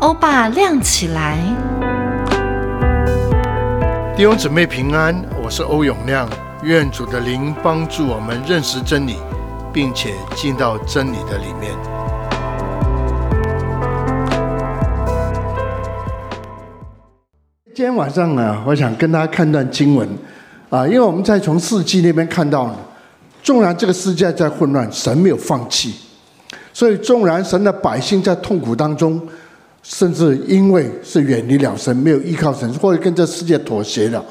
欧巴亮起来，弟兄姊妹平安，我是欧永亮，愿主的灵帮助我们认识真理，并且进到真理的里面。今天晚上呢，我想跟大家看段经文啊，因为我们在从四纪那边看到呢，纵然这个世界在混乱，神没有放弃，所以纵然神的百姓在痛苦当中。甚至因为是远离了神，没有依靠神，或者跟这世界妥协了，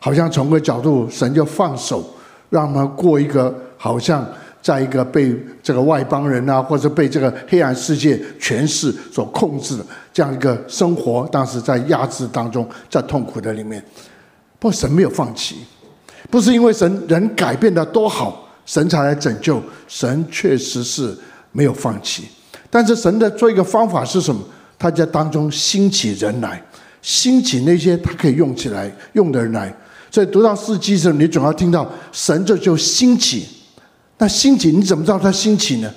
好像从个角度，神就放手，让他们过一个好像在一个被这个外邦人啊，或者被这个黑暗世界权势所控制的这样一个生活。当时在压制当中，在痛苦的里面，不过神没有放弃，不是因为神人改变的多好，神才来拯救，神确实是没有放弃。但是神的做一个方法是什么？他在当中兴起人来，兴起那些他可以用起来用的人来。所以读到四纪的时候，你总要听到神这就兴起。那兴起你怎么知道他兴起呢？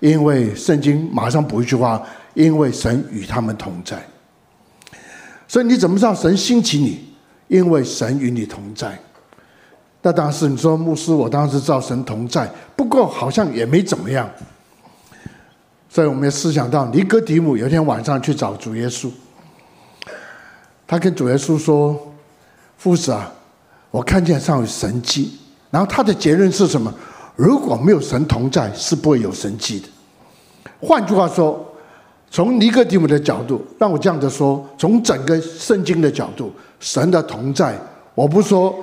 因为圣经马上补一句话：因为神与他们同在。所以你怎么知道神兴起你？因为神与你同在。那当时你说牧师，我当时知道神同在，不过好像也没怎么样。所以我们也思想到，尼哥底母有一天晚上去找主耶稣，他跟主耶稣说：“夫子啊，我看见上有神迹。”然后他的结论是什么？如果没有神同在，是不会有神迹的。换句话说，从尼哥底母的角度，让我这样子说：从整个圣经的角度，神的同在，我不说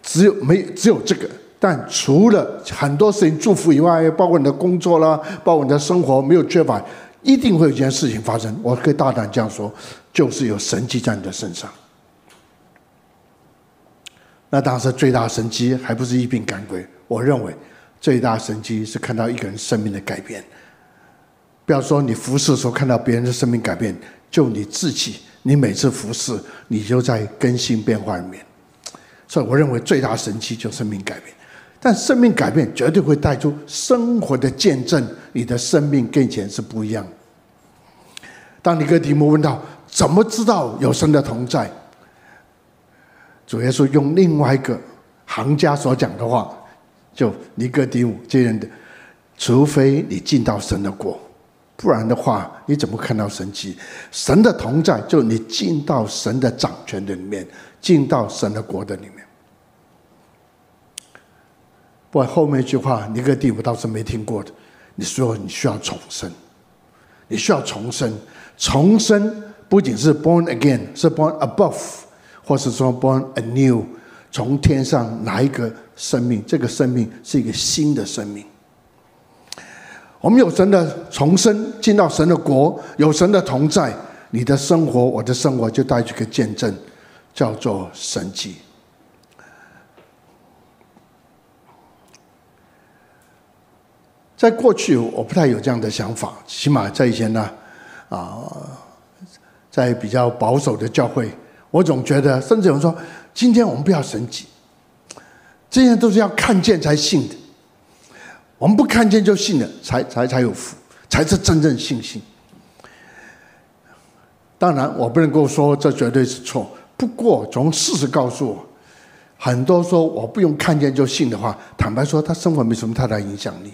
只有没只有这个。但除了很多事情祝福以外，包括你的工作啦，包括你的生活没有缺乏，一定会有一件事情发生。我可以大胆这样说，就是有神迹在你的身上。那当时最大神迹还不是一病赶鬼，我认为最大神迹是看到一个人生命的改变。不要说你服侍的时候看到别人的生命改变，就你自己，你每次服侍，你就在更新变化里面。所以我认为最大神迹就生命改变。但生命改变绝对会带出生活的见证，你的生命跟以前是不一样。当尼哥底母问到怎么知道有神的同在，主耶稣用另外一个行家所讲的话，就尼哥底母这样的，除非你进到神的国，不然的话你怎么看到神迹？神的同在，就你进到神的掌权的里面，进到神的国的里面。不过后面一句话，尼哥底母倒是没听过的。你说你需要重生，你需要重生。重生不仅是 born again，是 born above，或是说 born anew，从天上来一个生命，这个生命是一个新的生命。我们有神的重生，进到神的国，有神的同在，你的生活，我的生活就带去个见证，叫做神迹。在过去，我不太有这样的想法。起码在以前呢，啊，在比较保守的教会，我总觉得，甚至有人说，今天我们不要神迹，这些都是要看见才信的。我们不看见就信了，才才才有福，才是真正信心。当然，我不能够说这绝对是错。不过，从事实告诉我，很多说我不用看见就信的话，坦白说，他生活没什么太大影响力。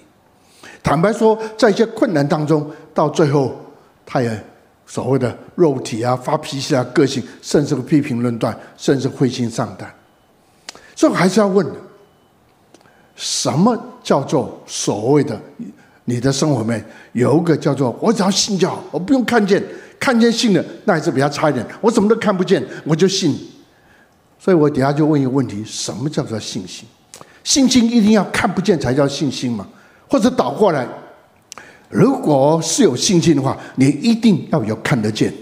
坦白说，在一些困难当中，到最后，他也所谓的肉体啊、发脾气啊、个性，甚至批评论断，甚至灰心丧胆。所以还是要问的：什么叫做所谓的你的生活里面有一个叫做我只要信就好，我不用看见，看见信了那还是比较差一点。我什么都看不见，我就信。所以我底下就问一个问题：什么叫做信心？信心一定要看不见才叫信心吗？或者倒过来，如果是有信心的话，你一定要有看得见。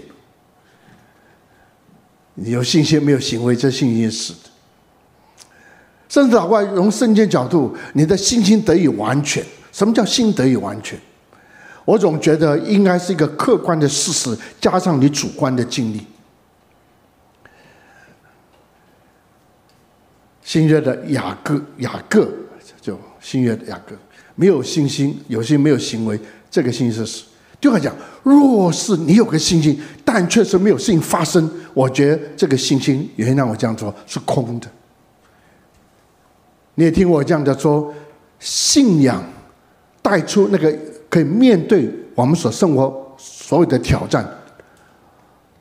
你有信心没有行为，这信心是的。甚至倒过来，从圣经角度，你的信心得以完全。什么叫心得以完全？我总觉得应该是一个客观的事实，加上你主观的经历。新约的雅各，雅各就新约的雅各。没有信心，有些没有行为，这个信心是。就会讲，若是你有个信心，但确实没有事情发生，我觉得这个信心，原谅我这样说，是空的。你也听我这样的说，信仰带出那个可以面对我们所生活所有的挑战，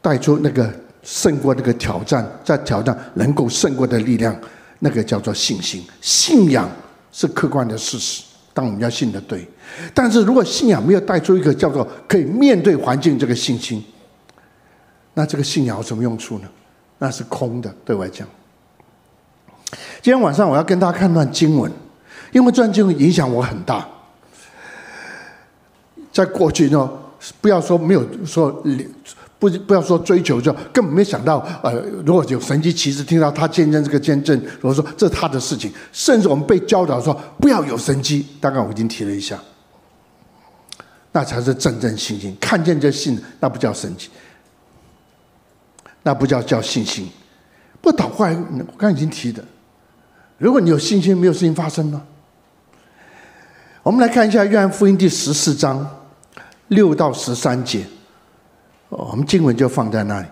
带出那个胜过那个挑战，在挑战能够胜过的力量，那个叫做信心。信仰是客观的事实，但我们要信的对。但是如果信仰没有带出一个叫做可以面对环境这个信心，那这个信仰有什么用处呢？那是空的，对我来讲。今天晚上我要跟大家看段经文，因为这段经文影响我很大。在过去呢，不要说没有说，不不要说追求，就根本没想到，呃，如果有神迹奇事，听到他见证这个见证，如果说这是他的事情，甚至我们被教导说不要有神迹，大概我已经提了一下，那才是真正信心。看见就信，那不叫神迹，那不叫叫信心。不倒过来，我刚才已经提的。如果你有信心，没有事情发生呢？我们来看一下《约翰福音》第十四章六到十三节，我们经文就放在那里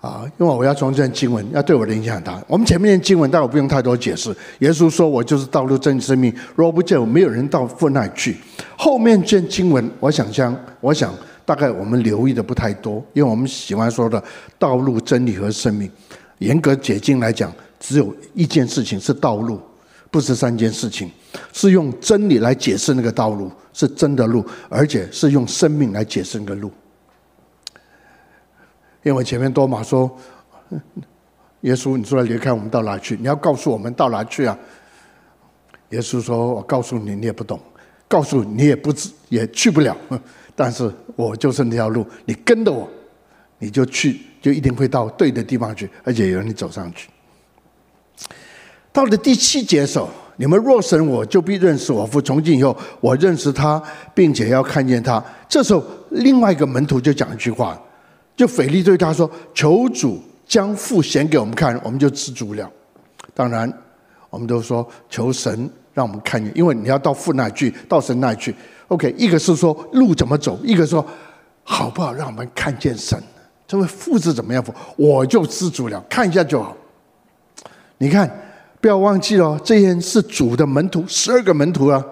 啊，因为我要从这经文要对我的影响很大。我们前面的经文，但我不用太多解释。耶稣说：“我就是道路、真理、生命，若不见我，没有人到父那里去。”后面这经文，我想将，我想大概我们留意的不太多，因为我们喜欢说的道路、真理和生命。严格解经来讲。只有一件事情是道路，不是三件事情，是用真理来解释那个道路，是真的路，而且是用生命来解释那个路。因为前面多马说：“耶稣，你说要离开我们到哪去？你要告诉我们到哪去啊？”耶稣说：“我告诉你，你也不懂，告诉你也不知，也去不了。但是我就是那条路，你跟着我，你就去，就一定会到对的地方去，而且有你走上去。”到了第七节的时候，你们若神我，就必认识我父。从今以后，我认识他，并且要看见他。这时候，另外一个门徒就讲一句话，就腓力对他说：“求主将父显给我们看，我们就知足了。”当然，我们都说求神让我们看见，因为你要到父那去，到神那去。OK，一个是说路怎么走，一个说好不好让我们看见神。这位父是怎么样父？我就知足了，看一下就好。你看。不要忘记了，这些是主的门徒，十二个门徒啊。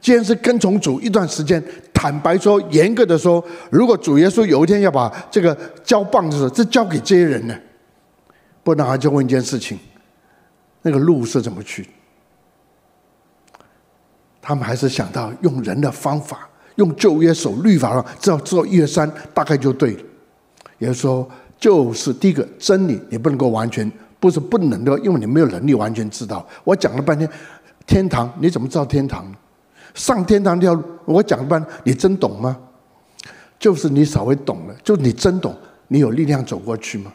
既然是跟从主一段时间，坦白说，严格的说，如果主耶稣有一天要把这个交棒的时候，这交给这些人呢？不然，他就问一件事情：那个路是怎么去？他们还是想到用人的方法，用旧约守律法上，只要做一二三，大概就对了。也就是说，就是第一个真理，你不能够完全。不是不能的，因为你没有能力完全知道。我讲了半天，天堂你怎么知道天堂？上天堂这条路，我讲一半，你真懂吗？就是你稍微懂了，就你真懂，你有力量走过去吗？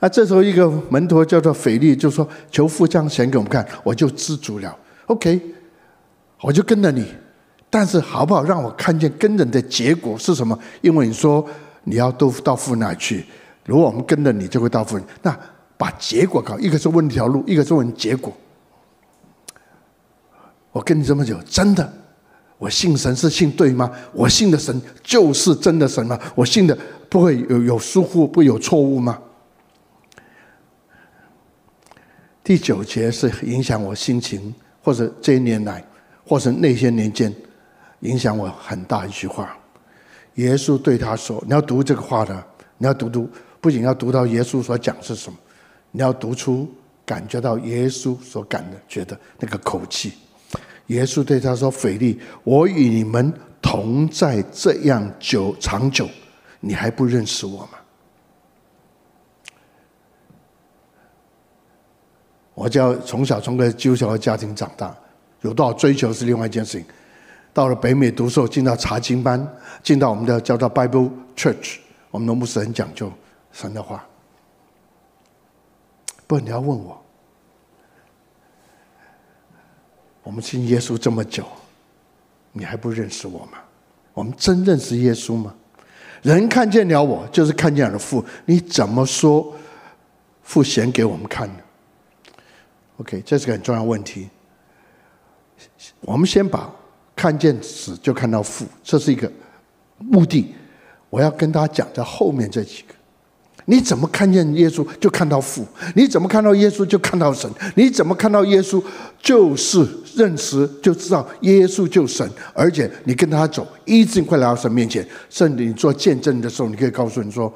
啊，这时候一个门徒叫做腓力，就说：“求父将显给我们看，我就知足了。”OK，我就跟着你，但是好不好让我看见跟人的结果是什么？因为你说你要都到父那去。如果我们跟着你，就会到父。那把结果搞，一个是问条路，一个是问结果。我跟你这么久，真的，我信神是信对吗？我信的神就是真的神吗？我信的不会有有疏忽，不有错误吗？第九节是影响我心情，或者这一年来，或者那些年间，影响我很大一句话。耶稣对他说：“你要读这个话的，你要读读。”不仅要读到耶稣所讲是什么，你要读出感觉到耶稣所感的觉得那个口气。耶稣对他说：“腓力，我与你们同在这样久长久，你还不认识我吗？”我叫从小从个基督教的家庭长大，有多少追求是另外一件事情。到了北美读书，进到查经班，进到我们的叫做 Bible Church，我们的牧师很讲究。神的话，不，你要问我，我们信耶稣这么久，你还不认识我吗？我们真认识耶稣吗？人看见了我，就是看见了父。你怎么说父显给我们看呢？OK，这是个很重要问题。我们先把看见子就看到父，这是一个目的。我要跟大家讲在后面这几个。你怎么看见耶稣就看到父？你怎么看到耶稣就看到神？你怎么看到耶稣就是认识就知道耶稣就是神，而且你跟他走，一直会来到神面前。甚至你做见证的时候，你可以告诉你说：“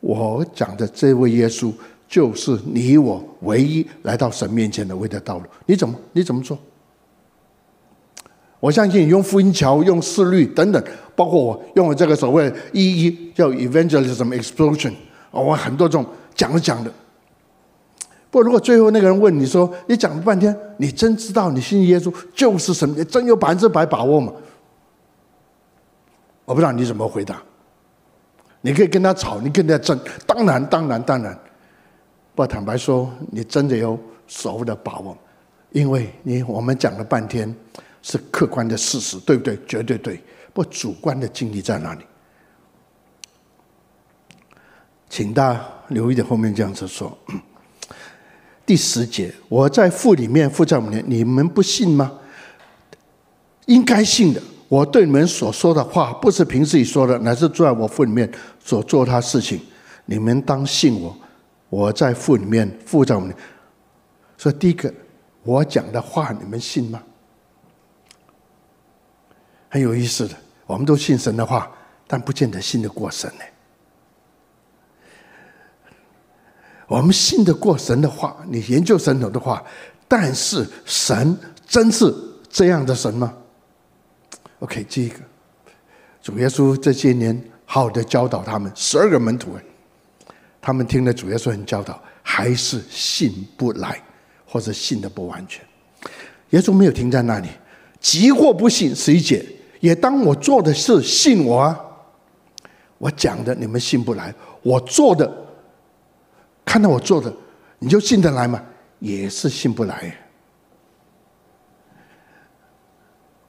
我讲的这位耶稣就是你我唯一来到神面前的唯一的道路。”你怎么你怎么做？我相信用福音桥、用思律等等，包括我用我这个所谓一一叫 evangelism explosion，我很多种讲着讲的。不过如果最后那个人问你说：“你讲了半天，你真知道你信耶稣就是神？你真有百分之百把握吗？”我不知道你怎么回答。你可以跟他吵，你跟他争，当然，当然，当然。不坦白说，你真的有所谓的把握，因为你我们讲了半天。是客观的事实，对不对？绝对对。不主观的经历在哪里？请大家留意的后面这样子说。第十节，我在父里面，父在我里面，你们不信吗？应该信的。我对你们所说的话，不是凭自己说的，乃是住在我父里面所做他事情。你们当信我。我在父里面，父在我里面。所以第一个，我讲的话，你们信吗？很有意思的，我们都信神的话，但不见得信得过神呢。我们信得过神的话，你研究神头的话，但是神真是这样的神吗？OK，这个主耶稣这些年好的教导他们十二个门徒，他们听了主耶稣很教导，还是信不来，或者信的不完全。耶稣没有停在那里，即或不信，十一节。也当我做的事信我啊，我讲的你们信不来，我做的看到我做的你就信得来吗？也是信不来。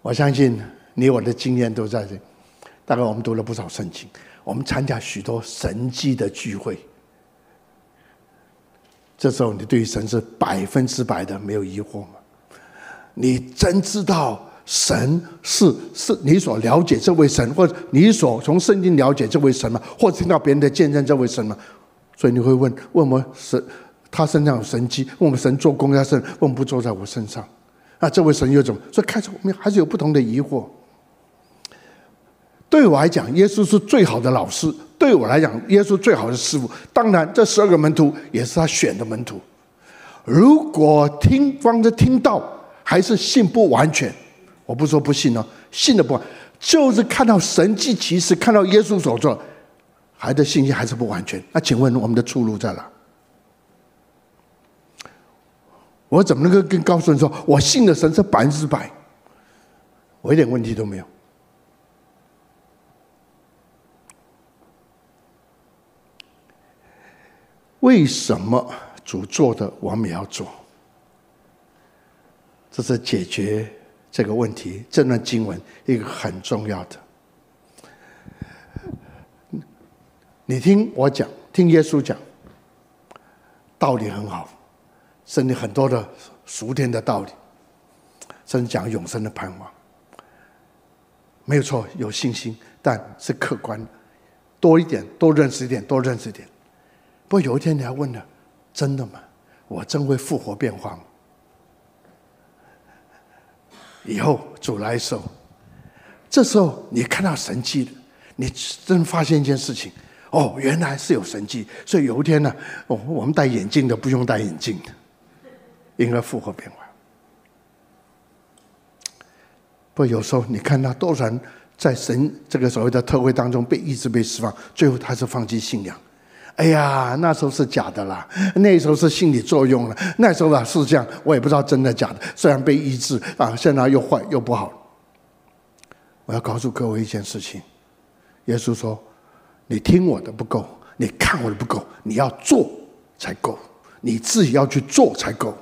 我相信你我的经验都在这，大概我们读了不少圣经，我们参加许多神迹的聚会，这时候你对于神是百分之百的没有疑惑吗？你真知道？神是是你所了解这位神，或者你所从圣经了解这位神吗？或听到别人的见证这位神吗？所以你会问：问我们神，他身上有神迹，问我们神做工要神，为什么不做在我身上？那这位神又怎么？所以开始我们还是有不同的疑惑。对我来讲，耶稣是最好的老师；对我来讲，耶稣最好的师傅。当然，这十二个门徒也是他选的门徒。如果听光着听到，还是信不完全。我不说不信哦，信的不，就是看到神迹奇事，看到耶稣所做，还的信心还是不完全。那请问我们的出路在哪？我怎么能够跟告诉你说，我信的神是百分之百？我一点问题都没有。为什么主做的我们也要做？这是解决。这个问题，这段经文一个很重要的。你听我讲，听耶稣讲，道理很好，甚至很多的属天的道理，甚至讲永生的盼望，没有错，有信心，但是客观，多一点，多认识一点，多认识一点。不过有一天你要问了，真的吗？我真会复活变化吗？以后主来的时候，这时候你看到神迹了，你真发现一件事情，哦，原来是有神迹。所以有一天呢，哦，我们戴眼镜的不用戴眼镜的，因为复活变化。不有时候你看到多少人在神这个所谓的特会当中被医治、被释放，最后他是放弃信仰。哎呀，那时候是假的啦，那时候是心理作用了，那时候啊是这样，我也不知道真的假的。虽然被医治啊，现在又坏又不好。我要告诉各位一件事情：耶稣说，你听我的不够，你看我的不够，你要做才够，你自己要去做才够。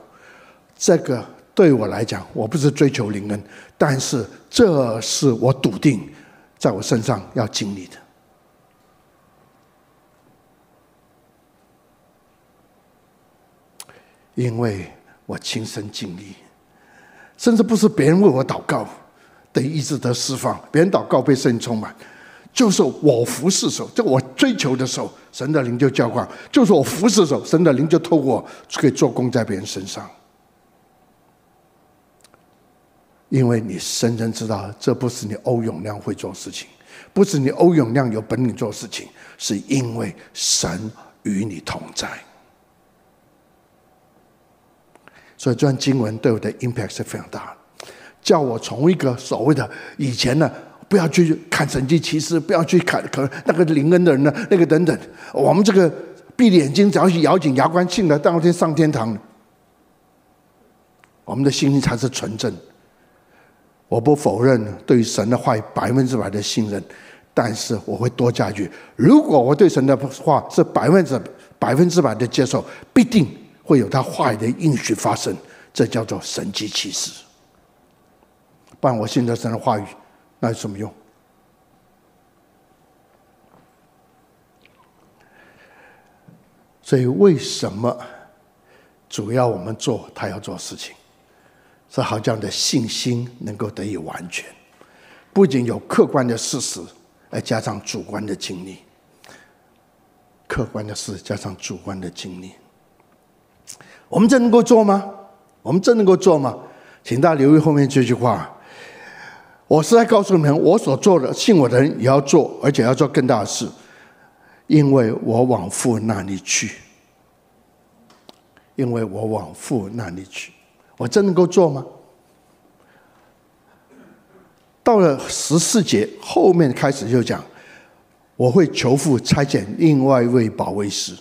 这个对我来讲，我不是追求灵恩，但是这是我笃定在我身上要经历的。因为我亲身经历，甚至不是别人为我祷告，得医治得释放，别人祷告被圣灵充满，就是我服侍手，就我追求的时候，神的灵就浇灌；就是我服侍手，神的灵就透过可以做工在别人身上。因为你深深知道，这不是你欧永亮会做事情，不是你欧永亮有本领做事情，是因为神与你同在。所以这段经文对我的 impact 是非常大的，叫我从一个所谓的以前呢，不要去看神迹奇事，不要去看可那个灵恩的人呢，那个等等，我们这个闭着眼睛只要去咬紧牙关信了，当天上天堂，我们的心灵才是纯正。我不否认对神的话百分之百的信任，但是我会多加一句：如果我对神的话是百分之百分之百的接受，必定会有他话语的应许发生。这叫做神迹奇事。不然我信了神的话语，那有什么用？所以为什么主要我们做他要做事情？是好这样的信心能够得以完全，不仅有客观的事实，再加上主观的经历。客观的事加上主观的经历，我们真能够做吗？我们真能够做吗？请大家留意后面这句话。我是在告诉你们，我所做的，信我的人也要做，而且要做更大的事，因为我往父那里去。因为我往父那里去。我真能够做吗？到了十四节后面开始就讲，我会求父差遣另外一位保卫师，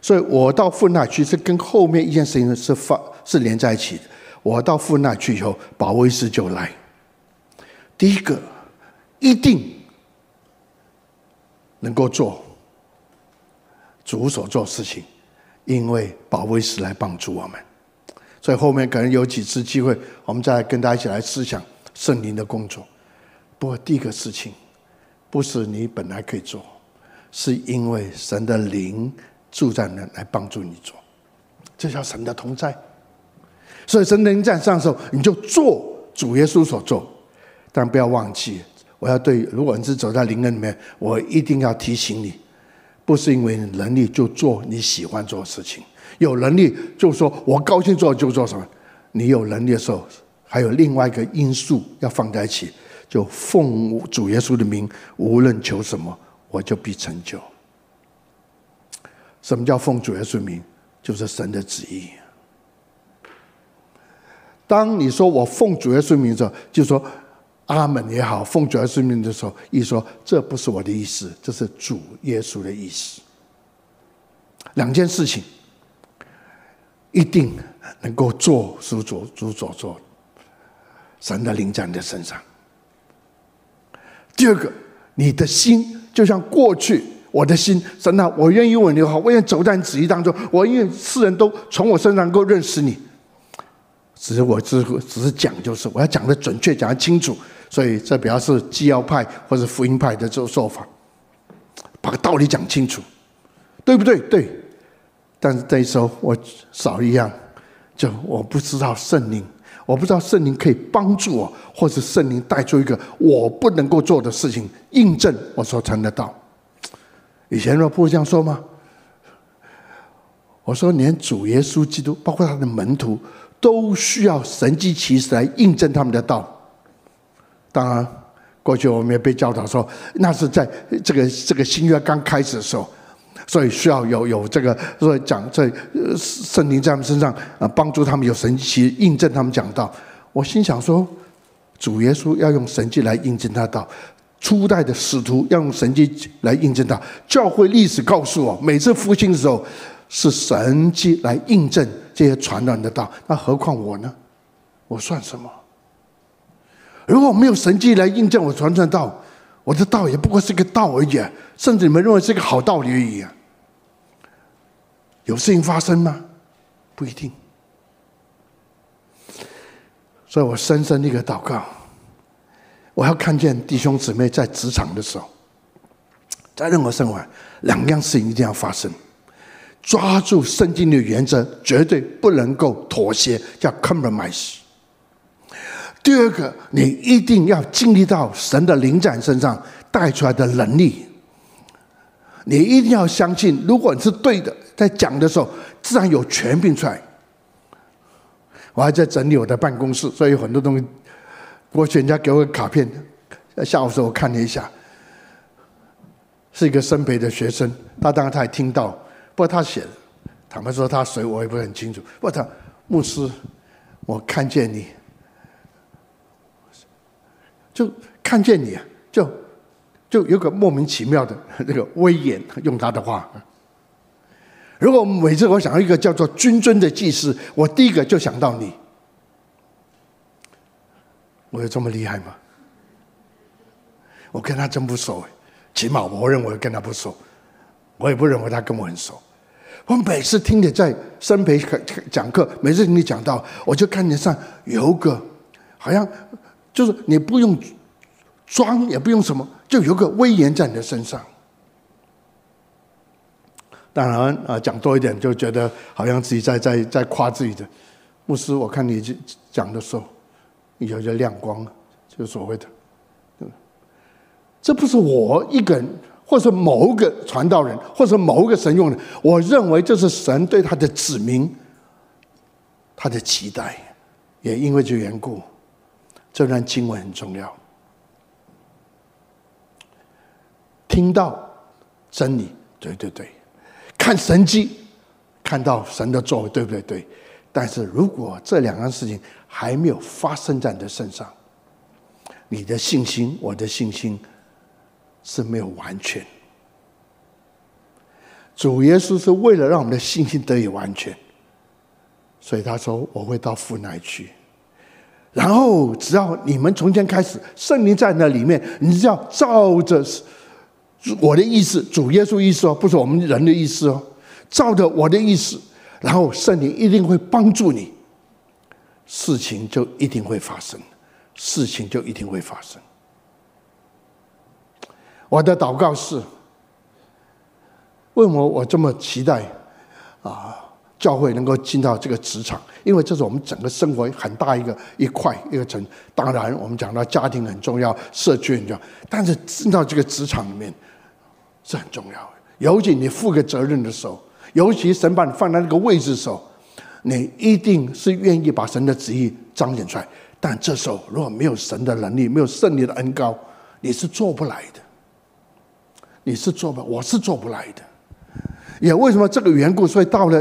所以我到父那去是跟后面一件事情是发是连在一起的。我到父那去以后，保卫师就来。第一个一定能够做主所做事情，因为保卫师来帮助我们。所以后面可能有几次机会，我们再跟大家一起来思想圣灵的工作。不过第一个事情，不是你本来可以做，是因为神的灵住在那来帮助你做，这叫神的同在。所以神灵在上的时候，你就做主耶稣所做。但不要忘记，我要对，如果你是走在灵恩里面，我一定要提醒你，不是因为能力就做你喜欢做的事情。有能力就说，我高兴做就做什么。你有能力的时候，还有另外一个因素要放在一起，就奉主耶稣的名，无论求什么，我就必成就。什么叫奉主耶稣名？就是神的旨意。当你说我奉主耶稣名的时候，就说阿门也好，奉主耶稣命的时候，一说这不是我的意思，这是主耶稣的意思。两件事情。一定能够做主所主所做，神的灵在你的身上。第二个，你的心就像过去我的心，神啊，我愿意为你好，我愿意走在你旨意当中，我愿意世人都从我身上能够认识你。只是我只只是讲，就是我要讲的准确，讲的清楚，所以这表示是基要派或者福音派的这种说法，把个道理讲清楚，对不对？对。但是这时候我少一样，就我不知道圣灵，我不知道圣灵可以帮助我，或者圣灵带出一个我不能够做的事情，印证我所传的道。以前若不会这样说吗？我说连主耶稣基督，包括他的门徒，都需要神迹奇事来印证他们的道。当然，过去我们也被教导说，那是在这个这个新约刚开始的时候。所以需要有有这个，所以讲这圣灵在他们身上啊，帮助他们有神迹印证他们讲道。我心想说，主耶稣要用神迹来印证他道，初代的使徒要用神迹来印证他。教会历史告诉我，每次复兴的时候是神迹来印证这些传人的道。那何况我呢？我算什么？如果没有神迹来印证我传的道，我的道也不过是个道而已，甚至你们认为是个好道理而已。有事情发生吗？不一定。所以我深深的一个祷告，我要看见弟兄姊妹在职场的时候，在任何生活，两样事情一定要发生：抓住圣经的原则，绝对不能够妥协，叫 compromise。第二个，你一定要经历到神的灵在身上带出来的能力。你一定要相信，如果你是对的，在讲的时候，自然有权柄出来。我还在整理我的办公室，所以很多东西。过去人家给我个卡片，下午时候我看了一下，是一个生培的学生，他当然他也听到，不过他写的，坦白说他谁我也不是很清楚。不过他牧师，我看见你。就看见你，就就有个莫名其妙的 那个威严，用他的话。如果每次我想到一个叫做君尊的祭司，我第一个就想到你。我有这么厉害吗？我跟他真不熟，起码我认为跟他不熟，我也不认为他跟我很熟。我每次听你在生培讲课，每次听你讲到，我就看见上有个好像。就是你不用装，也不用什么，就有个威严在你的身上。当然啊，讲多一点就觉得好像自己在在在夸自己的。牧师，我看你讲的时候，有些亮光，就所谓的，这不是我一个人，或者某个传道人，或者某个神用的。我认为这是神对他的子民，他的期待，也因为这缘故。这段经文很重要，听到真理，对对对，看神迹，看到神的作为，对不对？对。但是如果这两样事情还没有发生在你的身上，你的信心，我的信心是没有完全。主耶稣是为了让我们的信心得以完全，所以他说：“我会到父那里去。”然后，只要你们从前开始，圣灵在那里面，你只要照着我的意思，主耶稣意思哦，不是我们人的意思哦，照着我的意思，然后圣灵一定会帮助你，事情就一定会发生，事情就一定会发生。我的祷告是：为什么我这么期待啊？教会能够进到这个职场，因为这是我们整个生活很大一个一块一个层。当然，我们讲到家庭很重要，社区很重要，但是进到这个职场里面是很重要的。尤其你负个责任的时候，尤其神把你放在那个位置的时候，你一定是愿意把神的旨意彰显出来。但这时候如果没有神的能力，没有圣灵的恩膏，你是做不来的。你是做不，我是做不来的。也为什么这个缘故，所以到了。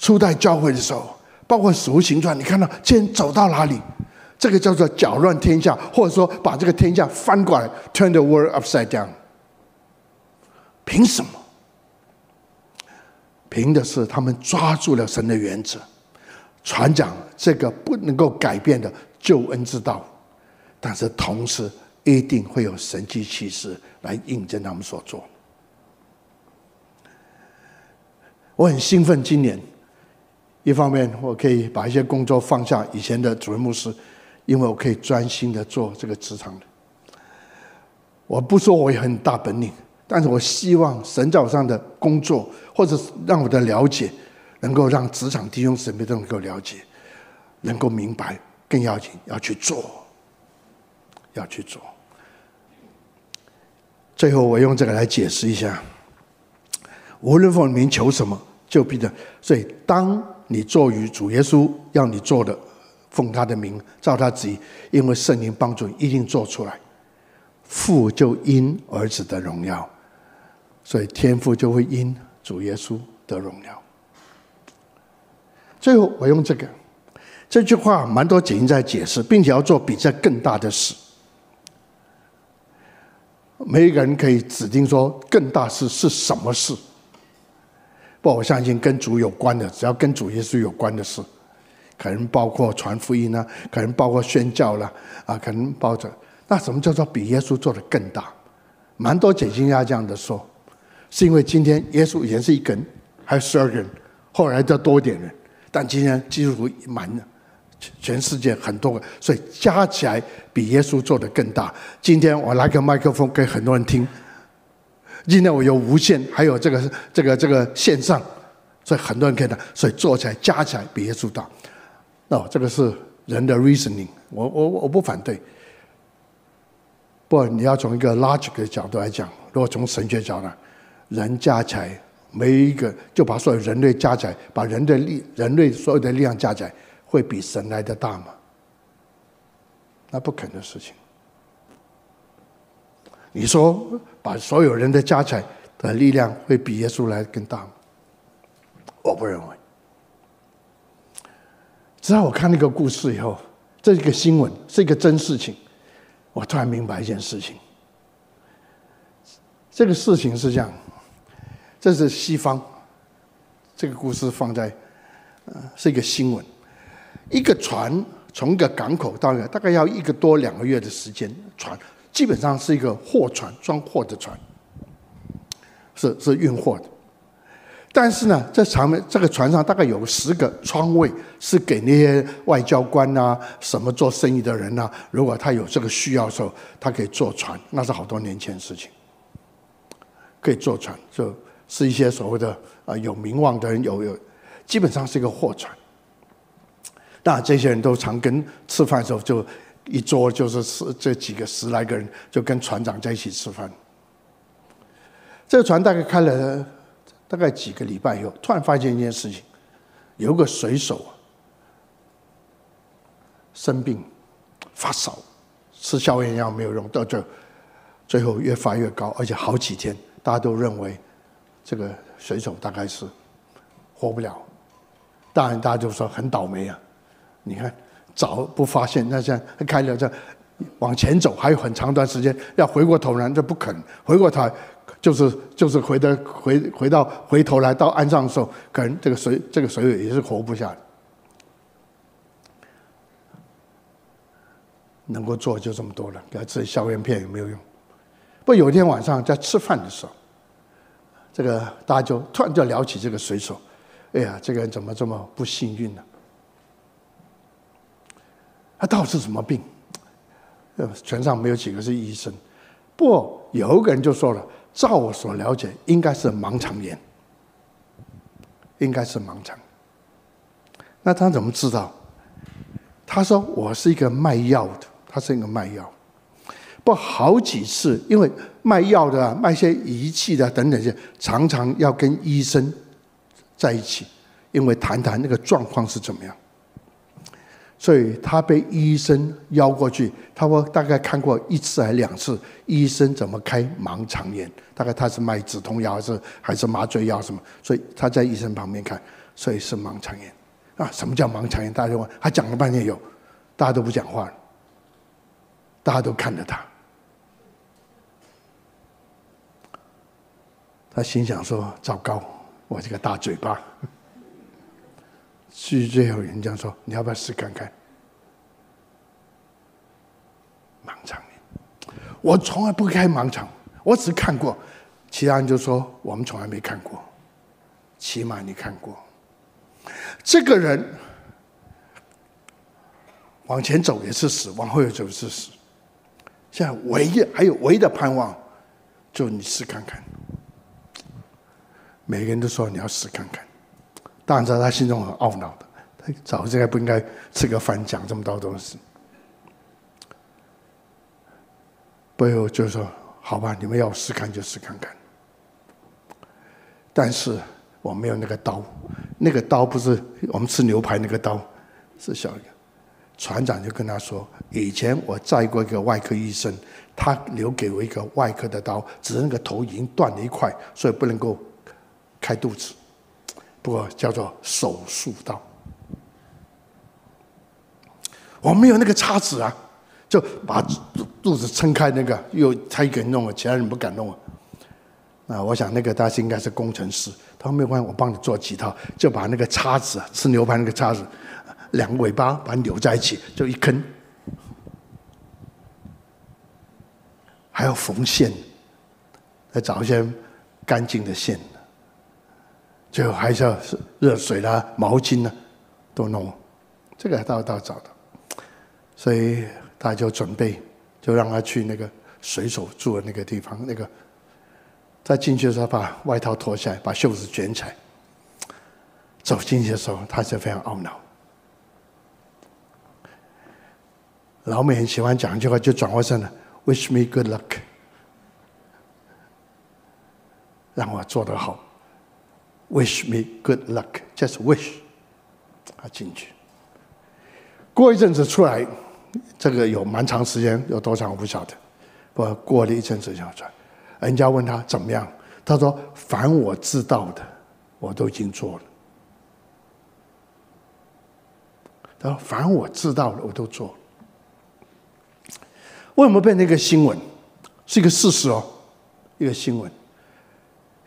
初代教会的时候，包括使徒行传，你看到先走到哪里，这个叫做搅乱天下，或者说把这个天下翻过来，turn the world upside down。凭什么？凭的是他们抓住了神的原则，传讲这个不能够改变的救恩之道，但是同时一定会有神迹奇事来印证他们所做。我很兴奋，今年。一方面，我可以把一些工作放下，以前的主任牧师，因为我可以专心的做这个职场的。我不说我有很大本领，但是我希望神教上的工作，或者让我的了解，能够让职场弟兄姊妹都能够了解，能够明白，更要紧要去做，要去做。最后，我用这个来解释一下：无论奉名求什么，就必得。所以当。你做与主耶稣要你做的，奉他的名，照他旨意，因为圣灵帮助你，一定做出来。父就因儿子的荣耀，所以天父就会因主耶稣得荣耀。最后，我用这个这句话，蛮多解经在解释，并且要做比这更大的事。没一个人可以指定说更大事是什么事。不，我相信跟主有关的，只要跟主耶稣有关的事，可能包括传福音呢，可能包括宣教了，啊，可能包着。那什么叫做比耶稣做的更大？蛮多解经家这样的说，是因为今天耶稣以前是一个人，还有十二个人，后来再多一点人，但今天基督徒满了，全世界很多个，所以加起来比耶稣做的更大。今天我拿个麦克风给很多人听。今天我有无线，还有这个这个这个线上，所以很多人可以的，所以做起来加起来比耶稣大。哦、这个是人的 reasoning，我我我不反对。不你要从一个 logic 的角度来讲，如果从神学角度，人加起来每一个就把所有人类加起来，把人的力人类所有的力量加起来，会比神来的大吗？那不可能的事情。你说把所有人的加起来的力量会比耶稣来更大吗？我不认为。直到我看那个故事以后，这是一个新闻，是一个真事情。我突然明白一件事情。这个事情是这样，这是西方。这个故事放在，呃，是一个新闻。一个船从一个港口到一个，大概要一个多两个月的时间。船基本上是一个货船，装货的船，是是运货的。但是呢，在上面这个船上大概有十个窗位，是给那些外交官啊、什么做生意的人啊，如果他有这个需要的时候，他可以坐船。那是好多年前的事情，可以坐船，就是一些所谓的啊有名望的人，有有，基本上是一个货船。那这些人都常跟吃饭的时候，就一桌就是十这几个十来个人，就跟船长在一起吃饭。这个船大概开了。大概几个礼拜以后，突然发现一件事情，有个水手生病发烧，吃消炎药没有用，到最后最后越发越高，而且好几天，大家都认为这个水手大概是活不了。当然，大家就说很倒霉啊！你看，早不发现，那现在开了这往前走，还有很长一段时间，要回过头来，这不肯回过头。就是就是回的回回到回头来到岸上的时候，可能这个水这个水也是活不下来，能够做就这么多了，给他吃消炎片也没有用。不，有一天晚上在吃饭的时候，这个大家就突然就聊起这个水手，哎呀，这个人怎么这么不幸运呢？他到底是什么病？呃，船上没有几个是医生，不过，有一个人就说了。照我所了解，应该是盲肠炎，应该是盲肠。那他怎么知道？他说：“我是一个卖药的，他是一个卖药，不好几次，因为卖药的、卖些仪器的等等些，常常要跟医生在一起，因为谈谈那个状况是怎么样。”所以他被医生邀过去，他说大概看过一次还两次，医生怎么开盲肠炎？大概他是卖止痛药还是还是麻醉药什么？所以他在医生旁边看，所以是盲肠炎。啊，什么叫盲肠炎？大家就问，他讲了半天有，大家都不讲话，大家都看着他。他心想说：糟糕，我这个大嘴巴。至于最后人家说：“你要不要试看看？”盲肠，我从来不开盲肠，我只看过。其他人就说：“我们从来没看过，起码你看过。”这个人往前走也是死，往后走也是死。现在唯一还有唯一的盼望，就你试看看。每个人都说你要试看看。当然知道他心中很懊恼的，他早知道不应该吃个饭讲这么多东西。背后就说，好吧，你们要试看就试看看。但是我没有那个刀，那个刀不是我们吃牛排那个刀，是小一个。船长就跟他说：“以前我载过一个外科医生，他留给我一个外科的刀，只是那个头已经断了一块，所以不能够开肚子。”不过叫做手术刀，我没有那个叉子啊，就把肚子撑开那个，又他一个人弄了，其他人不敢弄啊。那我想那个大概应该是工程师，他说没有关系，我帮你做几套，就把那个叉子啊，吃牛排那个叉子，两个尾巴把它扭在一起，就一坑，还要缝线，再找一些干净的线。最后还是要热水啦、毛巾啦，都弄，这个倒倒找的，所以他就准备，就让他去那个水手住的那个地方，那个他进去的时候把外套脱下来，把袖子卷起来，走进去的时候他就非常懊恼，老美很喜欢讲一句话，就转过身了。“Wish me good luck”，让我做得好。Wish me good luck，just wish，啊进去。过一阵子出来，这个有蛮长时间，有多长我不晓得。不过，了一阵子就出来，人家问他怎么样，他说：“凡我知道的，我都已经做了。”他说：“凡我知道的，我都做了。”为什么变成一个新闻？是一个事实哦，一个新闻。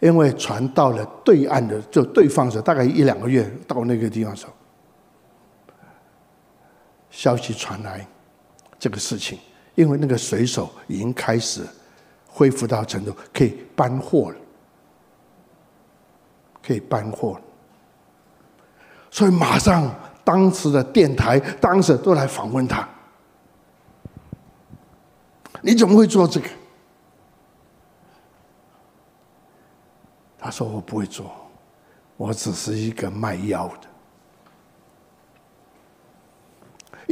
因为船到了对岸的，就对方的时候，大概一两个月到那个地方的时候，消息传来这个事情，因为那个水手已经开始恢复到程度，可以搬货了，可以搬货了，所以马上当时的电台当时都来访问他，你怎么会做这个？他说：“我不会做，我只是一个卖药的。”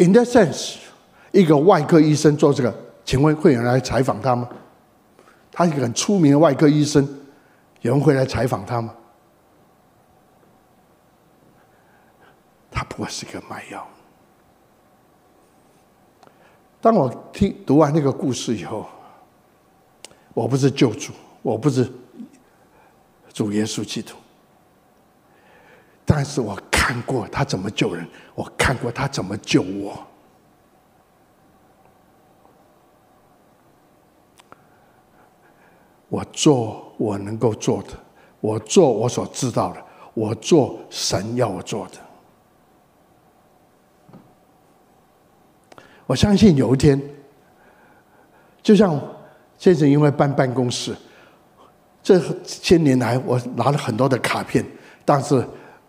In that sense，一个外科医生做这个，请问会有人来采访他吗？他一个很出名的外科医生，有人会来采访他吗？他不过是一个卖药。当我听读完那个故事以后，我不是救主，我不是。主耶稣基督，但是我看过他怎么救人，我看过他怎么救我。我做我能够做的，我做我所知道的，我做神要我做的。我相信有一天，就像先生因为搬办公室。这些年来，我拿了很多的卡片，但是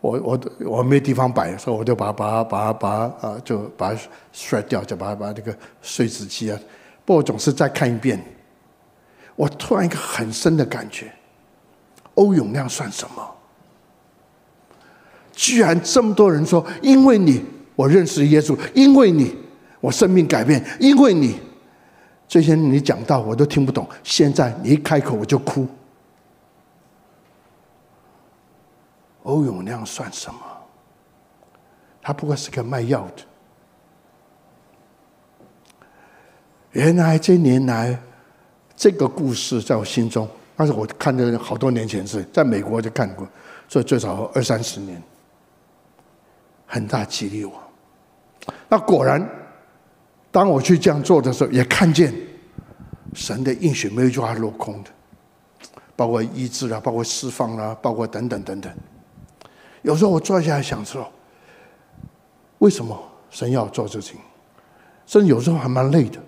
我我我没地方摆，所以我就把把把把啊，就把它摔掉，就把把这个碎纸机啊。不过我总是再看一遍，我突然一个很深的感觉：欧永亮算什么？居然这么多人说，因为你我认识耶稣，因为你我生命改变，因为你这些你讲到我都听不懂，现在你一开口我就哭。欧永亮算什么？他不过是个卖药的。原来这年来，这个故事在我心中，那是我看的好多年前是在美国就看过，所以最少二三十年，很大激励我。那果然，当我去这样做的时候，也看见神的应许没有一句话落空的，包括医治啊，包括释放啊，包括等等等等。有时候我坐下来想说，为什么神要做事情？甚至有时候还蛮累的，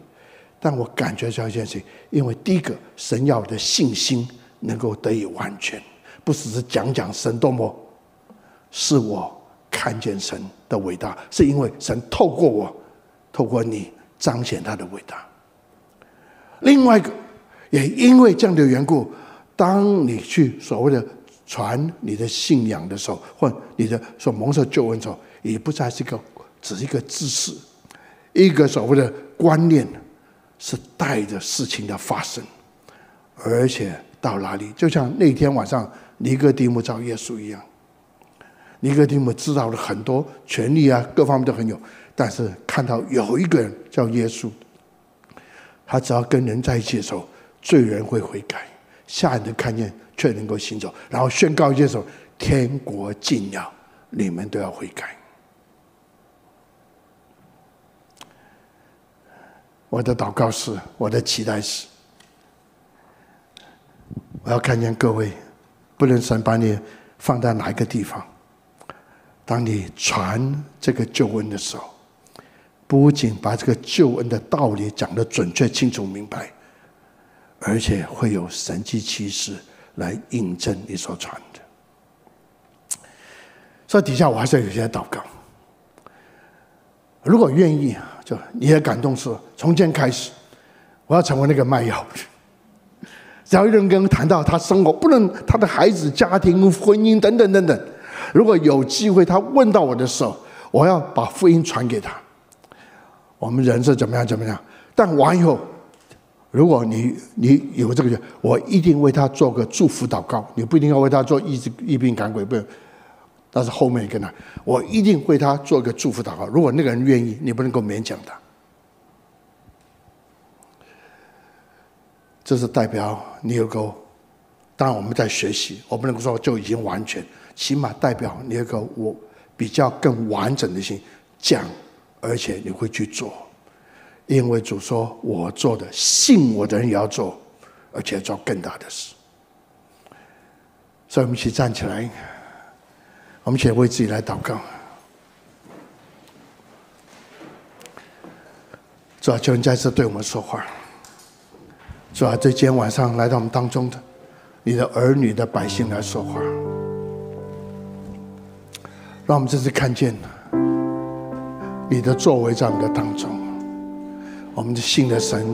但我感觉这件事情，因为第一个，神要的信心能够得以完全，不只是讲讲神多么，是我看见神的伟大，是因为神透过我，透过你彰显他的伟大。另外一个，也因为这样的缘故，当你去所谓的。传你的信仰的时候，或你的所蒙受救恩的时候，也不再是一个只是一个知识，一个所谓的观念，是带着事情的发生，而且到哪里，就像那天晚上尼哥底母找耶稣一样，尼哥底母知道了很多权利啊，各方面都很有，但是看到有一个人叫耶稣，他只要跟人在一起的时候，罪人会悔改，下人都看见。却能够行走，然后宣告一件事：天国近了，你们都要悔改。我的祷告是，我的期待是，我要看见各位，不论神把你放在哪一个地方，当你传这个救恩的时候，不仅把这个救恩的道理讲得准确、清楚、明白，而且会有神迹奇事。来印证你所传的，所以底下我还是有些祷告。如果愿意，就你也感动是，从今天开始，我要成为那个卖药的。只要有人跟谈到他生活，不论他的孩子、家庭、婚姻等等等等，如果有机会他问到我的时候，我要把福音传给他。我们人是怎么样怎么样。但完以后，如果你你有这个，我一定为他做个祝福祷告。你不一定要为他做医治医病赶鬼，不，但是后面一个呢，我一定为他做个祝福祷告。如果那个人愿意，你不能够勉强他。这是代表你有个，当然我们在学习，我不能够说就已经完全，起码代表你有个我比较更完整的心讲，而且你会去做。因为主说：“我做的，信我的人也要做，而且做更大的事。”所以，我们一起站起来，我们一起为自己来祷告。主啊，求你再次对我们说话。主啊，对今天晚上来到我们当中的你的儿女的百姓来说话，让我们这次看见你的作为在我们的当中。我们的信的神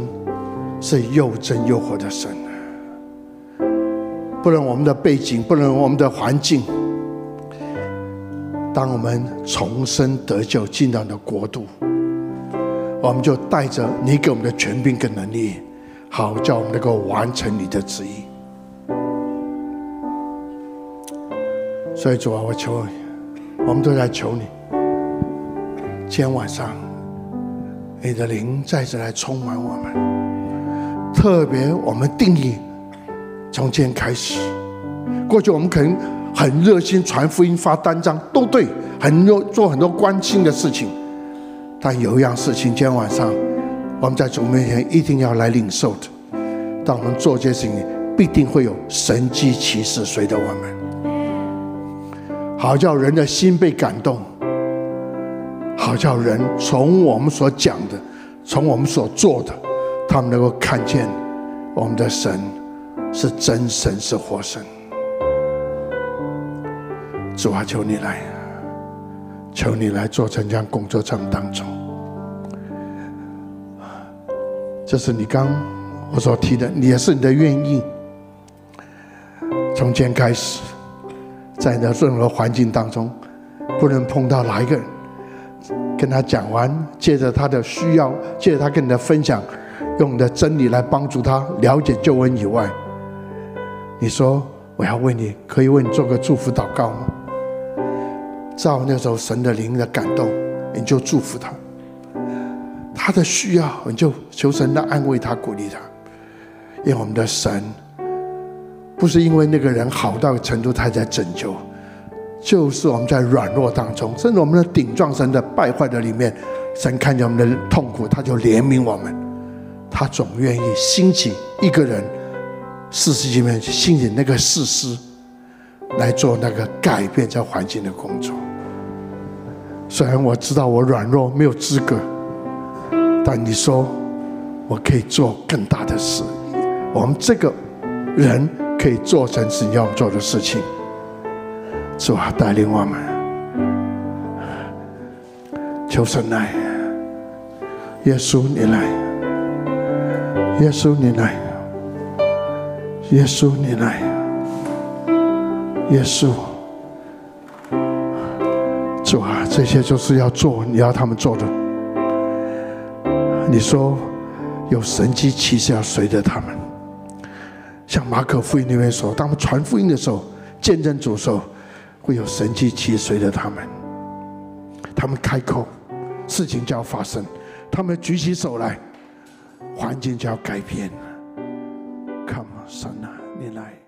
是又真又活的神，不论我们的背景，不论我们的环境，当我们重生得救进到你的国度，我们就带着你给我们的权柄跟能力，好叫我们能够完成你的旨意。所以主啊，我求你，我们都在求你，今天晚上。你的灵再次来充满我们，特别我们定义，从今天开始，过去我们可能很热心传福音、发单张，都对，很多做很多关心的事情，但有一样事情，今天晚上我们在主面前一定要来领受的，当我们做这些事情，必定会有神迹奇事随着我们，好叫人的心被感动。好叫人从我们所讲的，从我们所做的，他们能够看见我们的神是真神，是活神。主啊，求你来，求你来做成这样工作场当中。这是你刚我所提的，也是你的愿意。从今天开始，在你的任何环境当中，不能碰到哪一个人。跟他讲完，借着他的需要，借着他跟你的分享，用你的真理来帮助他了解救恩以外，你说我要为你，可以为你做个祝福祷告吗？照那时候神的灵的感动，你就祝福他。他的需要，你就求神来安慰他、鼓励他。因为我们的神，不是因为那个人好到程度，他才拯救。就是我们在软弱当中，甚至我们的顶撞神的败坏的里面，神看见我们的痛苦，他就怜悯我们，他总愿意兴起一个人，士师里面兴起那个事师，来做那个改变这环境的工作。虽然我知道我软弱没有资格，但你说我可以做更大的事，我们这个人可以做成是你要做的事情。主啊，带领我们，求神来，耶稣你来，耶稣你来，耶稣你来，耶稣，主啊，这些就是要做你要他们做的。你说有神迹奇事要随着他们，像马可福音里面说，当他们传福音的时候，见证主时候。会有神迹奇随着他们，他们开口，事情就要发生；他们举起手来，环境就要改变。Come on，神啊，你来。